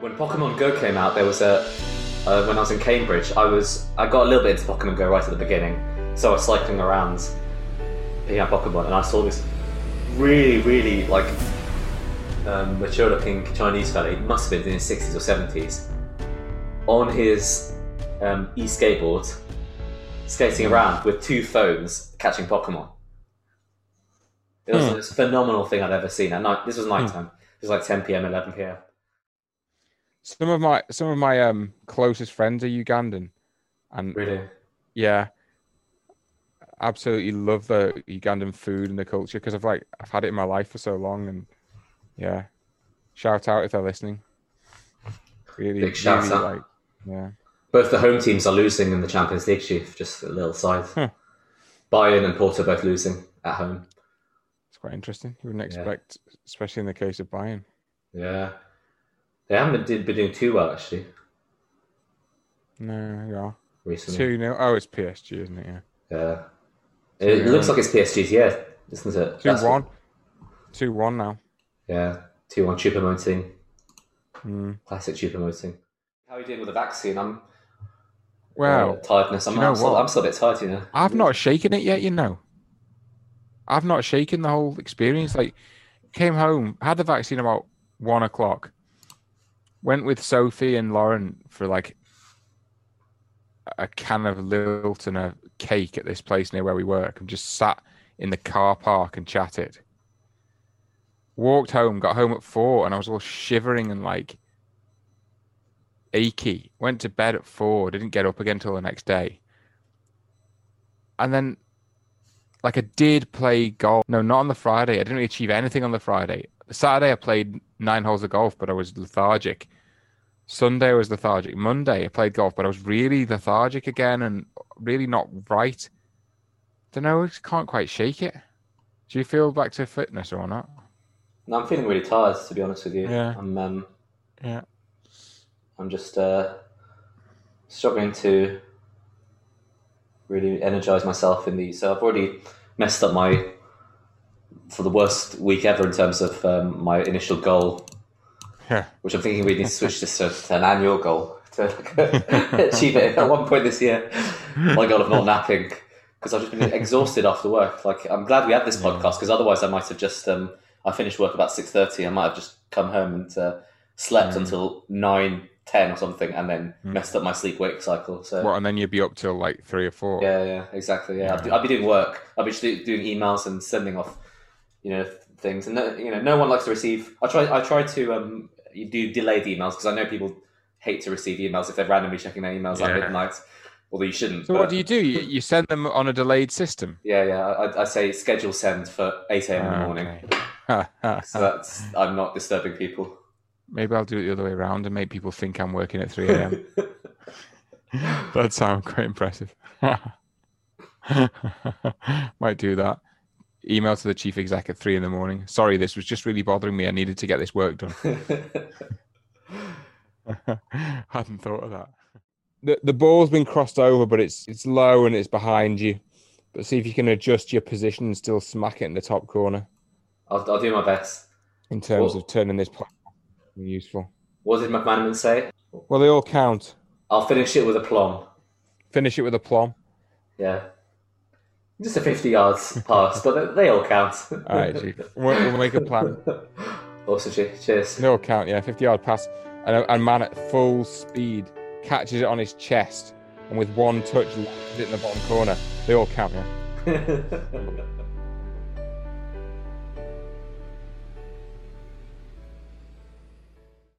When Pokemon Go came out, there was a uh, when I was in Cambridge. I was I got a little bit into Pokemon Go right at the beginning, so I was cycling around picking up Pokemon, and I saw this really, really like um, mature-looking Chinese fella. He must have been in his sixties or seventies, on his um, e-skateboard, skating around with two phones, catching Pokemon. It was Hmm. the most phenomenal thing I'd ever seen at night. This was nighttime. It was like 10 p.m., 11 p.m. Some of my some of my um closest friends are Ugandan, and Really. yeah, absolutely love the Ugandan food and the culture because I've like I've had it in my life for so long, and yeah, shout out if they're listening. Really, Big shout really, out. like yeah, Both the home teams are losing in the Champions League, Chief. Just a little side. Huh. Bayern and Porto both losing at home. it's quite interesting. You wouldn't Yeah. expect, especially in the case of Bayern. Yeah. They haven't been, been doing too well, actually, No, yeah, recently. two. Oh, it's PSG, isn't it? Yeah, Yeah. It looks like it's PSG's Yeah, isn't it? two That's what- one, two one now. Yeah. 2 1 Choupo-Moting. Mm. Classic Choupo-Moting. How are you doing with the vaccine? I'm. Well, uh, tiredness. I'm, I'm, still. I'm still a bit tired, you know. I've not shaken it yet, you know. I've not shaken the whole experience. Like, came home, had the vaccine about one o'clock, went with Sophie and Lauren for like a can of lilt and a cake at this place near where we work, and just sat in the car park and chatted. Walked home, got home at four, and I was all shivering and like achy. Went to bed at four, didn't get up again till the next day and then like I did play golf. No, not on the Friday. I didn't really achieve anything on the Friday. Saturday I played nine holes of golf, but I was lethargic. Sunday I was lethargic. Monday I played golf, but I was really lethargic again and really not right. Don't know. I just can't quite shake it. Do you feel back to fitness or not? No, I'm feeling really tired, to be honest with you. Yeah. I'm, um, Yeah. I'm just uh, struggling to really energize myself in these. So I've already messed up my for the worst week ever in terms of um, my initial goal, Yeah. which I'm thinking we need to switch this to, to an annual goal to achieve it at one point this year. My goal of not napping because I've just been exhausted after work. Like I'm glad we had this podcast because otherwise I might have just um, I finished work about six thirty. I might have just come home and uh, slept Mm. until nine ten or something, and then messed up my sleep wake cycle. So What? And then you'd be up till like three or four. yeah, yeah, exactly. Yeah, I'd, be- I'd be doing work. I'd be do- doing emails and sending off, you know, things. And no, you know, no one likes to receive. I try. I try to um, do delayed emails because I know people hate to receive emails if they're randomly checking their emails at Yeah. midnight. Although you shouldn't. So but- what do you do? You, you send them on a delayed system. Yeah, yeah. I, I say schedule send for eight a.m. in the morning. Okay. So that's I'm not disturbing people. Maybe I'll do it the other way around and make people think I'm working at 3 a.m. that sounds quite impressive. Might do that. Email to the chief exec at three in the morning. Sorry, this was just really bothering me. I needed to get this work done. Hadn't thought of that. The the ball's been crossed over, but it's it's low and it's behind you. But see if you can adjust your position and still smack it in the top corner I'll, I'll do my best. in terms Well- of turning this useful. What did McManaman say? Well, they all count. I'll finish it with a plum. Finish it with a plum. Yeah. Just a 50 yards pass, but they, they all count. All right, Chief. We'll, we'll make a plan. awesome, Chief. Cheers. They all count, yeah. 50 yard pass. And, and man at full speed catches it on his chest and with one touch left it in the bottom corner. They all count, yeah.